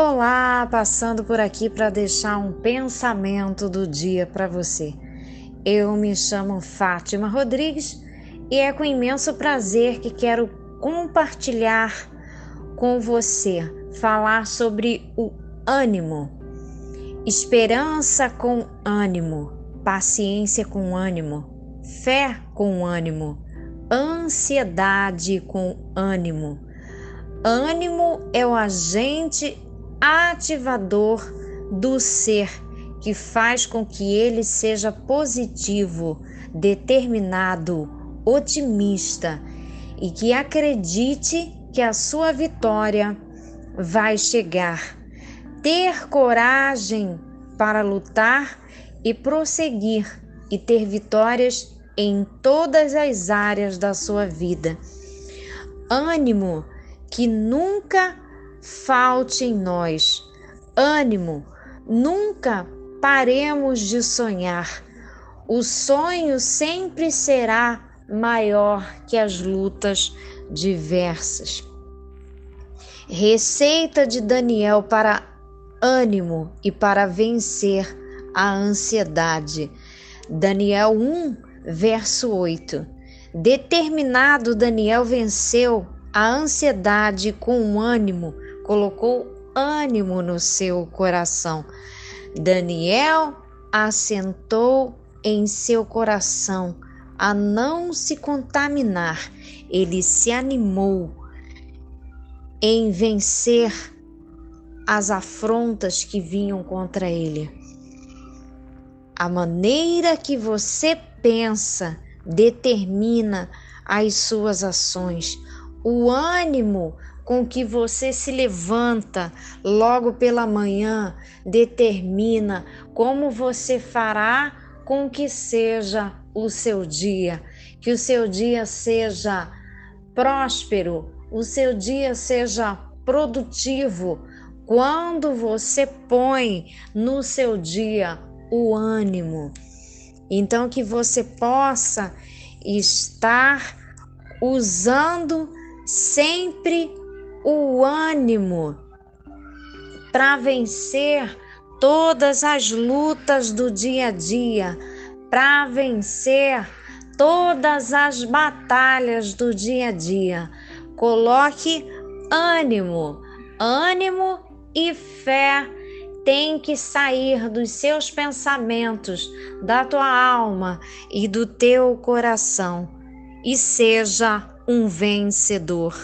Olá, passando por aqui para deixar um pensamento do dia para você. Eu me chamo Fátima Rodrigues e é com imenso prazer que quero compartilhar com você, falar sobre o ânimo. Esperança com ânimo, paciência com ânimo, fé com ânimo, ansiedade com ânimo. Ânimo é o agente ativador do ser que faz com que ele seja positivo, determinado, otimista e que acredite que a sua vitória vai chegar. Ter coragem para lutar e prosseguir e ter vitórias em todas as áreas da sua vida. Ânimo que nunca falte em nós. Ânimo, nunca paremos de sonhar. O sonho sempre será maior que as lutas diversas. Receita de Daniel para ânimo e para vencer a ansiedade. Daniel 1, verso 8. Determinado, Daniel venceu a ansiedade com ânimo colocou ânimo no seu coração. Daniel assentou em seu coração a não se contaminar. Ele se animou em vencer as afrontas que vinham contra ele. A maneira que você pensa determina as suas ações. O ânimo com que você se levanta logo pela manhã determina como você fará com que seja o seu dia, que o seu dia seja próspero, o seu dia seja produtivo. Quando você põe no seu dia o ânimo, então que você possa estar usando sempre o ânimo para vencer todas as lutas do dia a dia, para vencer todas as batalhas do dia a dia. Coloque ânimo, ânimo e fé tem que sair dos seus pensamentos, da tua alma e do teu coração e seja um vencedor.